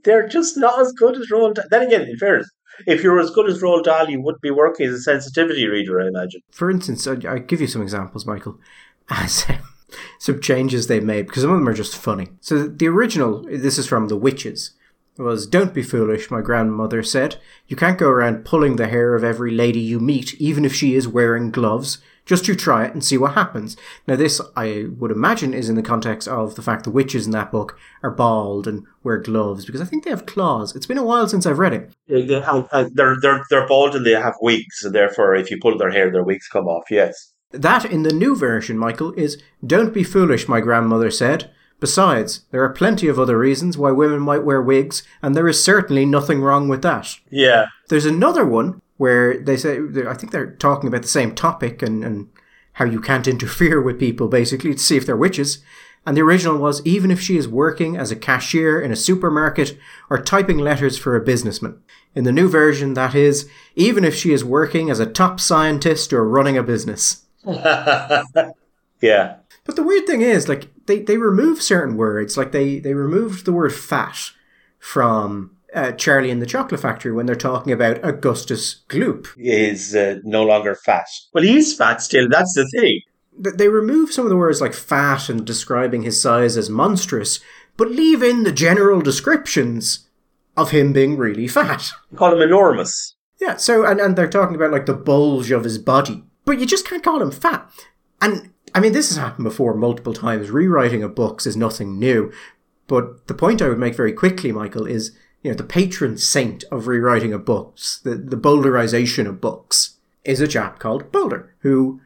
they're just not as good as Roald. Dahl. Then again, in fairness, if you're as good as Roald Dahl, you would be working as a sensitivity reader, I imagine. For instance, I, I give you some examples, Michael. As (laughs) some changes they made because some of them are just funny. So the original, this is from The Witches, was Don't be foolish, my grandmother said. You can't go around pulling the hair of every lady you meet, even if she is wearing gloves. Just you try it and see what happens. Now, this, I would imagine, is in the context of the fact the witches in that book are bald and wear gloves, because I think they have claws. It's been a while since I've read it. Uh, they're, they're, they're bald and they have wigs, and therefore, if you pull their hair, their wigs come off, yes. That in the new version, Michael, is Don't be foolish, my grandmother said. Besides, there are plenty of other reasons why women might wear wigs, and there is certainly nothing wrong with that. Yeah. There's another one where they say, I think they're talking about the same topic and, and how you can't (laughs) interfere with people, basically, to see if they're witches. And the original was even if she is working as a cashier in a supermarket or typing letters for a businessman. In the new version, that is, even if she is working as a top scientist or running a business. (laughs) yeah. But the weird thing is, like, they, they remove certain words. Like, they, they removed the word fat from uh, Charlie in the Chocolate Factory when they're talking about Augustus Gloop. Is uh, no longer fat. Well, he is fat still. That's the thing. They remove some of the words like fat and describing his size as monstrous, but leave in the general descriptions of him being really fat. Call him enormous. Yeah, so, and, and they're talking about like the bulge of his body but you just can't call him fat. And I mean, this has happened before multiple times. Rewriting of books is nothing new. But the point I would make very quickly, Michael, is you know the patron saint of rewriting of books, the the Bowdlerization of books, is a chap called Bowdler who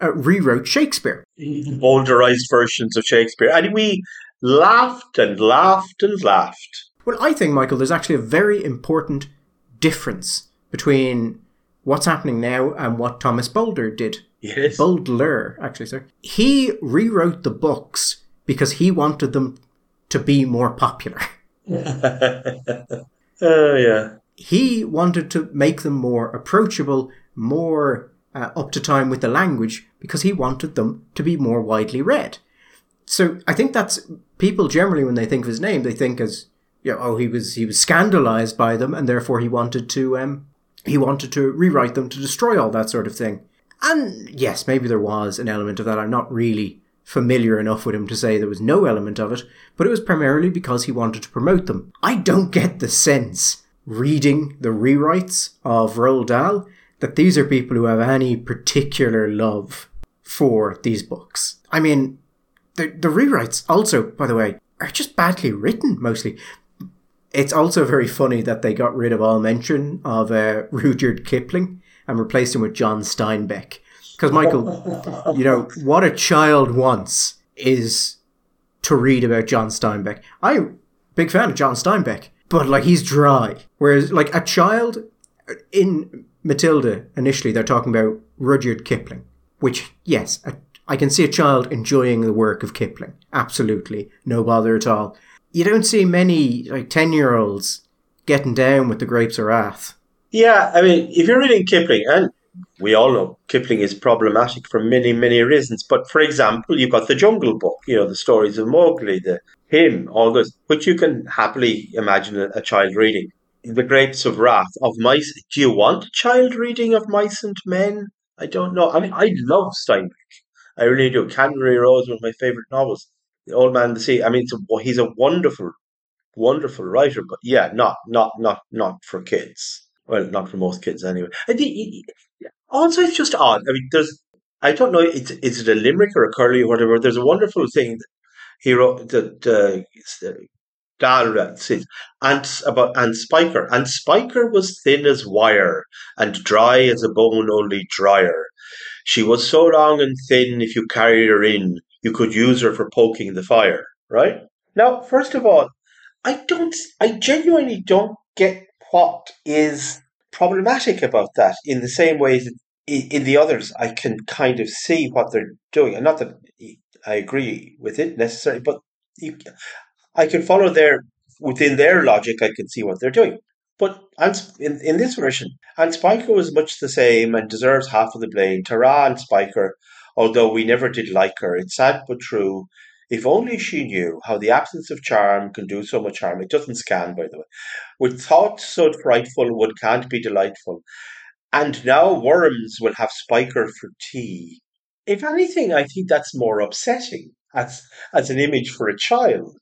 uh, rewrote Shakespeare. Bowdlerized versions of Shakespeare, and we laughed and laughed and laughed. Well, I think Michael, there's actually a very important difference between what's happening now and what Thomas Bowdler did. Yes. Bowdler, actually, sir. He rewrote the books because he wanted them to be more popular. (laughs) (laughs) Oh, yeah. He wanted to make them more approachable, more uh, up to time with the language, because he wanted them to be more widely read. So I think that's people generally when they think of his name, they think as you know, oh he was he was scandalized by them, and therefore he wanted to um he wanted to rewrite them to destroy all that sort of thing. And yes, maybe there was an element of that. I'm not really familiar enough with him to say there was no element of it, but it was primarily because he wanted to promote them. I don't get the sense, reading the rewrites of Roald Dahl, that these are people who have any particular love for these books. I mean, the, the rewrites also, by the way, are just badly written mostly. It's also very funny that they got rid of all mention of uh, Rudyard Kipling and replaced him with John Steinbeck. Because Michael, you know what a child wants is to read about John Steinbeck. I'm big fan of John Steinbeck, but like he's dry. Whereas like a child in Matilda initially they're talking about Rudyard Kipling, which yes, a, I can see a child enjoying the work of Kipling. Absolutely, no bother at all. You don't see many like ten year olds getting down with the grapes of wrath. Yeah, I mean, if you're reading Kipling, and we all know Kipling is problematic for many, many reasons. But for example, you've got the Jungle Book, you know, the stories of Mowgli, the him, all those, which you can happily imagine a, a child reading. The Grapes of Wrath of Mice. Do you want a child reading of Mice and Men? I don't know. I mean, I love Steinbeck. I really do. Cannery Row is one of my favorite novels. The Old Man and the Sea. I mean, a, he's a wonderful, wonderful writer. But yeah, not not not not for kids. Well, not for most kids anyway. I think also, it's just odd. I mean, there's, I don't know, it's, is it a limerick or a curly or whatever? There's a wonderful thing that he wrote that uh, Dahl says, and about and Spiker, Aunt Spiker was thin as wire and dry as a bone, only drier. She was so long and thin, if you carried her in, you could use her for poking the fire. Right now, first of all, I don't, I genuinely don't get what is problematic about that in the same way that in the others I can kind of see what they're doing. And not that I agree with it necessarily, but you, I can follow their, within their logic, I can see what they're doing. But in, in this version, Aunt Spiker was much the same and deserves half of the blame. Tara and Spiker, although we never did like her, it's sad but true. If only she knew how the absence of charm can do so much harm. It doesn't scan, by the way. With thoughts so frightful, one can't be delightful. And now worms will have Spiker for tea. If anything, I think that's more upsetting as, as an image for a child.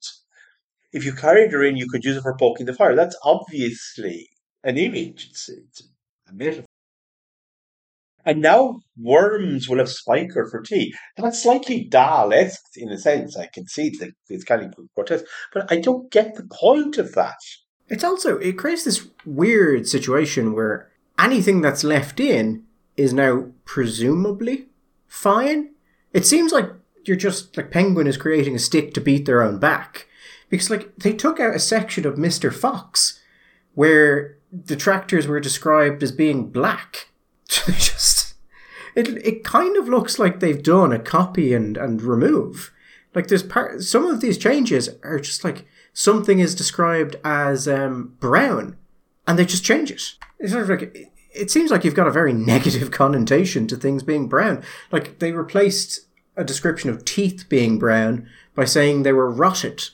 If you carried her in, you could use it for poking the fire. That's obviously an image. It's, it's a metaphor. And now worms will have Spiker for tea. That's slightly Dahl-esque in a sense. I can see that it's kind of grotesque, but I don't get the point of that. It's also it creates this weird situation where anything that's left in is now presumably fine. It seems like you're just like Penguin is creating a stick to beat their own back because like they took out a section of Mister Fox where the tractors were described as being black (laughs) just it it kind of looks like they've done a copy and and remove. Like there's part some of these changes are just like something is described as um, brown, and they just change it. It's sort of like it seems like you've got a very (laughs) negative connotation to things being brown. Like they replaced a description of teeth being brown by saying they were rotted.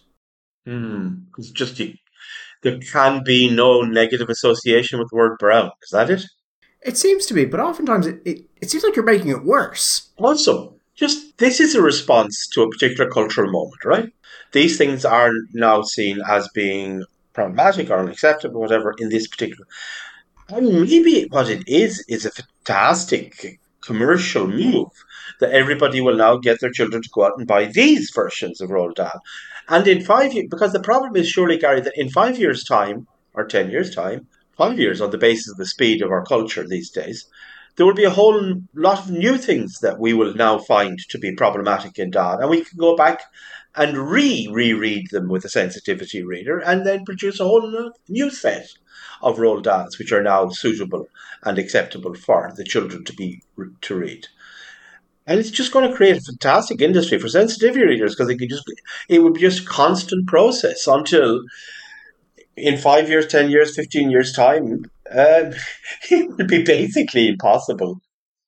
Hmm. It's just there can be no negative association with the word brown. Is that it? It seems to be, but oftentimes it, it, it seems like you're making it worse. Also, just this is a response to a particular cultural moment, right? These things are now seen as being problematic or unacceptable, whatever, in this particular. And maybe what it is is a fantastic commercial move that everybody will now get their children to go out and buy these versions of Roald Dahl. And in five years, because the problem is surely, Gary, that in five years' time or ten years' time, five years on the basis of the speed of our culture these days, there will be a whole lot of new things that we will now find to be problematic in Dahl. And we can go back and re reread them with a sensitivity reader and then produce a whole new set of Roald Dahls which are now suitable and acceptable for the children to be to read. And it's just going to create a fantastic industry for sensitivity readers because it could just it would be just constant process until in five years, ten years, fifteen years time, um, (laughs) it would be basically impossible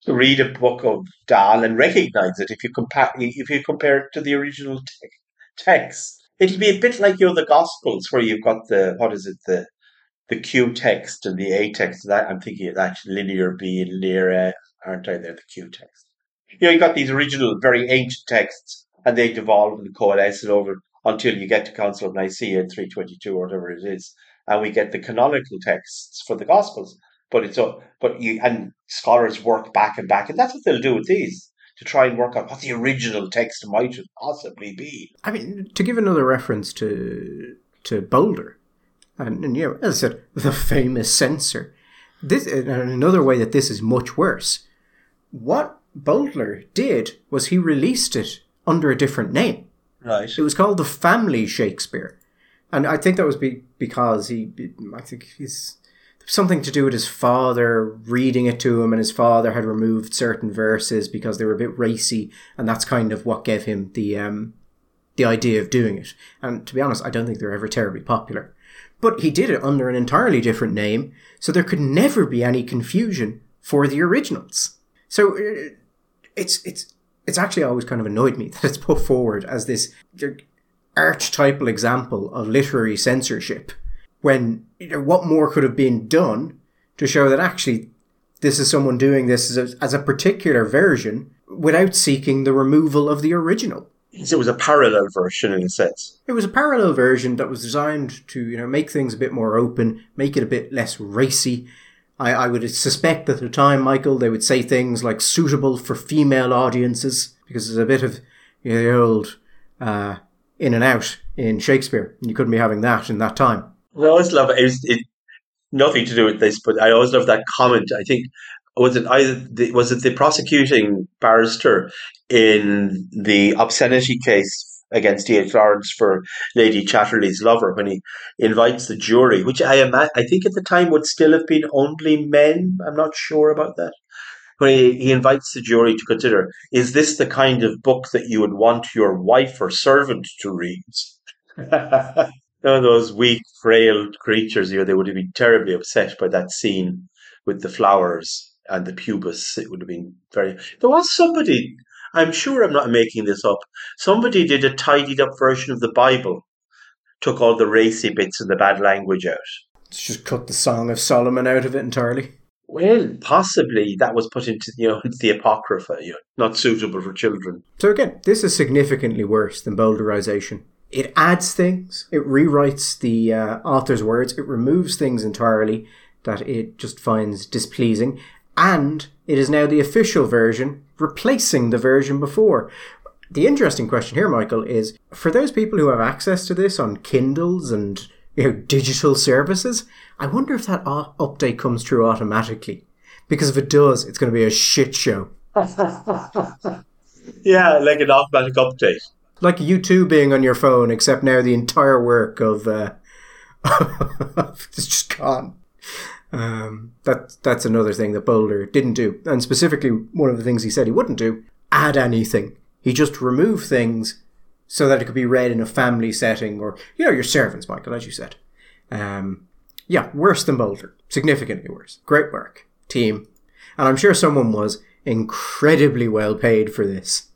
to read a book of Dahl and recognize it if you compare if you compare it to the original te- text. It'll be a bit like you know the Gospels where you've got the what is it the the Q text and the A text. That I'm thinking of that linear B and linear A, aren't I? They're the Q text. You know, you got these original, very ancient texts, and they devolve and coalesce over until you get to Council of Nicaea in 322 or whatever it is, and we get the canonical texts for the Gospels. But it's a, but you and scholars work back and back, and that's what they'll do with these to try and work out what the original text might possibly be. I mean, to give another reference to to Bowdler, and, and you know, as I said, the famous censor. This and another way that this is much worse. What Bowdler did was he released it under a different name. Right. It was called the Family Shakespeare, and I think that was be, because he. I think he's something to do with his father reading it to him, and his father had removed certain verses because they were a bit racy, and that's kind of what gave him the um, the idea of doing it. And to be honest, I don't think they're ever terribly popular. But he did it under an entirely different name, so there could never be any confusion for the originals. So uh, it's it's it's actually always kind of annoyed me (laughs) that it's put forward as this archetypal example of literary censorship when you know what more could have been done to show that actually this is someone doing this as a, as a particular version without seeking the removal of the original. So it was a parallel version in a sense. It was a parallel version that was designed to, you know, make things a bit more open, make it a bit less racy. I, I would suspect that at the time, Michael, they would say things like suitable for female audiences, because there's a bit of you know, the old uh, in and out in Shakespeare, and you couldn't be having that in that time. I always love it. It was it, nothing to do with this, but I always love that comment. I think was it either the, was it the prosecuting barrister in the obscenity case against D.H. Lawrence for Lady Chatterley's lover when he invites the jury, which I am I think at the time would still have been only men. I'm not sure about that. When he, he invites the jury to consider, is this the kind of book that you would want your wife or servant to read? (laughs) those weak, frail creatures, you know, they would have been terribly upset by that scene with the flowers and the pubis. It would have been very. There was somebody, I'm sure I'm not making this up, somebody did a tidied up version of the Bible, took all the racy bits and the bad language out. Just cut the Song of Solomon out of it entirely. Well, possibly that was put into you (laughs) know the apocrypha, you know, not suitable for children. So again, this is significantly worse than bowdlerization. It adds things, it rewrites the uh, author's words, it removes things entirely that it just finds displeasing, and it is now the official version, replacing the version before. The interesting question here, Michael, is for those people who have access to this on Kindles and you know digital services, I wonder if that update comes through automatically. Because if it does, it's going to be a shit show. (laughs) yeah, like an automatic update like U2 being on your phone, except now the entire work of uh, (laughs) it's just gone. Um, that that's another thing that Bowdler didn't do, and specifically one of the things he said he wouldn't do: add anything. He just removed things so that it could be read in a family setting, or you know, your servants, Michael, as you said. Um, yeah, worse than Bowdler, significantly worse. Great work, team, and I'm sure someone was incredibly well paid for this.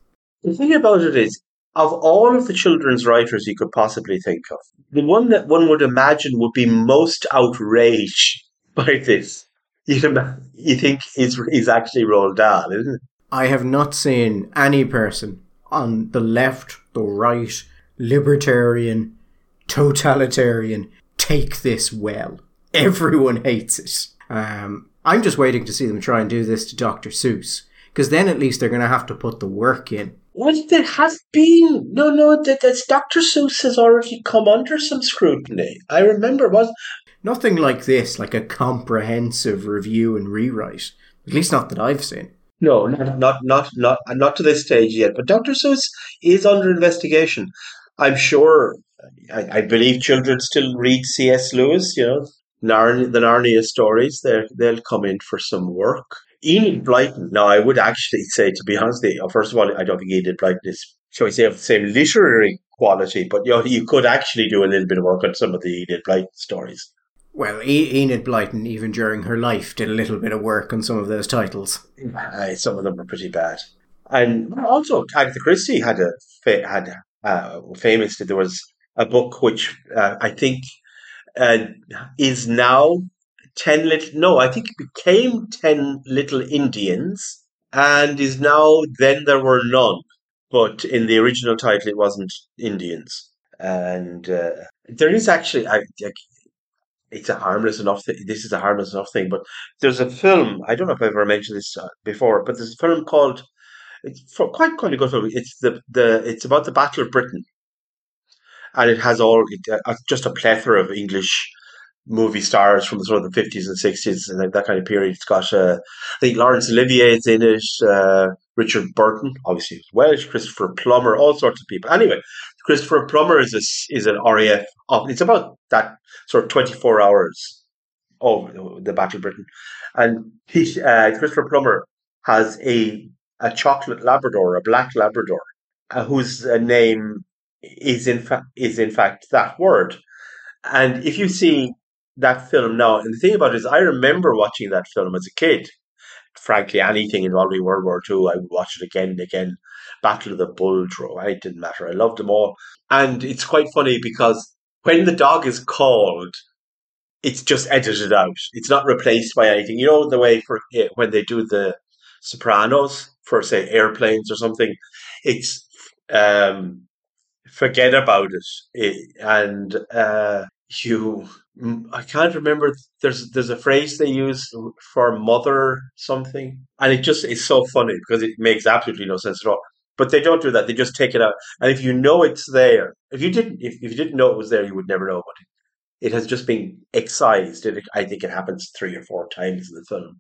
The thing about it is, of all of the children's writers you could possibly think of, the one that one would imagine would be most outraged by this, you you think is is actually Roald Dahl, isn't it? I have not seen any person on the left, the right, libertarian, totalitarian take this well. Everyone hates it. Um, I'm just waiting to see them try and do this to Dr. Seuss, because then at least they're going to have to put the work in well, there has been no, no. That that's Dr. Seuss has already come under some scrutiny. I remember was nothing like this, like a comprehensive review and rewrite. At least not that I've seen. No, not not not not not to this stage yet. But Dr. Seuss is under investigation. I'm sure. I, I believe children still read C.S. Lewis. You know, the Narnia stories. They they'll come in for some work. Enid Blyton. Now, I would actually say, to be honest, you, first of all, I don't think Enid Blyton is, shall we say, of the same literary quality, but you know, you could actually do a little bit of work on some of the Enid Blyton stories. Well, Enid Blyton, even during her life, did a little bit of work on some of those titles. Some of them were pretty bad. And also, Agatha Christie had a had uh, famously there was a book which uh, I think uh, is now ten little. No, I think it became ten little Indians, and is now then there were none. But in the original title, it wasn't Indians. And uh, there is actually, I, I, it's a harmless enough. Th- this is a harmless enough thing. But there's a film. I don't know if I've ever mentioned this uh, before, but there's a film called. It's quite quite a good film. It's the the it's about the Battle of Britain, and it has all it, uh, just a plethora of English movie stars from the sort of the fifties and sixties and that kind of period. It's got uh, I think Laurence Olivier is in it, uh, Richard Burton, obviously Welsh, Christopher Plummer, all sorts of people. Anyway, Christopher Plummer is a, is an RAF. It's about that sort of twenty four hours of the Battle of Britain, and he, uh, Christopher Plummer has a a chocolate Labrador, a black Labrador, uh, whose uh, name is in fact is in fact that word. And if you see that film now, and the thing about it is, I remember watching that film as a kid. Frankly, anything involving World War II, I would watch it again and again. Battle of the Bulge, it didn't matter. I loved them all. And it's quite funny because when the dog is called, it's just edited out. It's not replaced by anything. You know the way for when they do the Sopranos for say airplanes or something, it's um, forget about it, it and uh, you I can't remember. There's there's a phrase they use for mother something, and it just is so funny because it makes absolutely no sense at all. But they don't do that. They just take it out, and if you know it's there, if you didn't, if, if you didn't know it was there, you would never know. But it has just been excised. It, I think it happens three or four times in the film,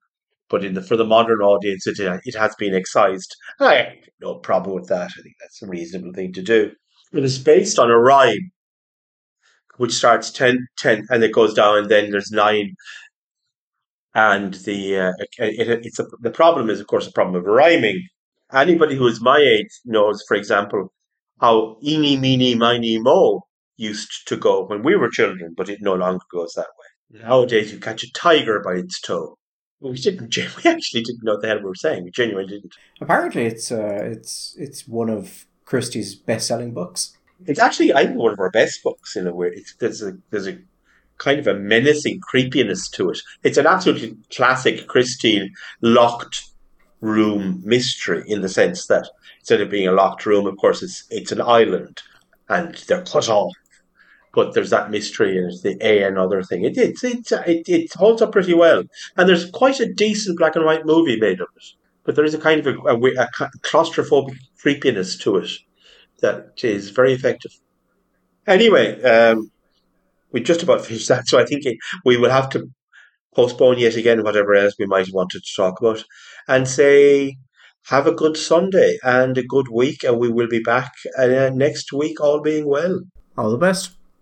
but in the for the modern audience, it it has been excised. I have no problem with that. I think that's a reasonable thing to do. It is based on a rhyme which starts 10, 10 and it goes down, and then there's nine. And the uh, it, it's a, the problem is, of course, a problem of rhyming. Anybody who is my age knows, for example, how eeny, meeny, miny, mo used to go when we were children, but it no longer goes that way. Nowadays, you catch a tiger by its toe. We didn't. (laughs) We actually didn't know what the hell we were saying. We genuinely didn't. Apparently, it's uh, it's it's one of Christie's best-selling books. It's actually, I think, one of our best books in a way. It's, there's a there's a kind of a menacing creepiness to it. It's an absolutely classic Christie locked room mystery in the sense that instead of being a locked room, of course, it's it's an island and they're cut off. But there's that mystery and it's the A and other thing. It, it, it, it, it holds up pretty well. And there's quite a decent black and white movie made of it. But there is a kind of a, a, a claustrophobic creepiness to it that is very effective. Anyway, um, we just about finished that, so I think we will have to postpone yet again whatever else we might want to talk about and say have a good Sunday and a good week, and we will be back uh, next week, all being well. All the best.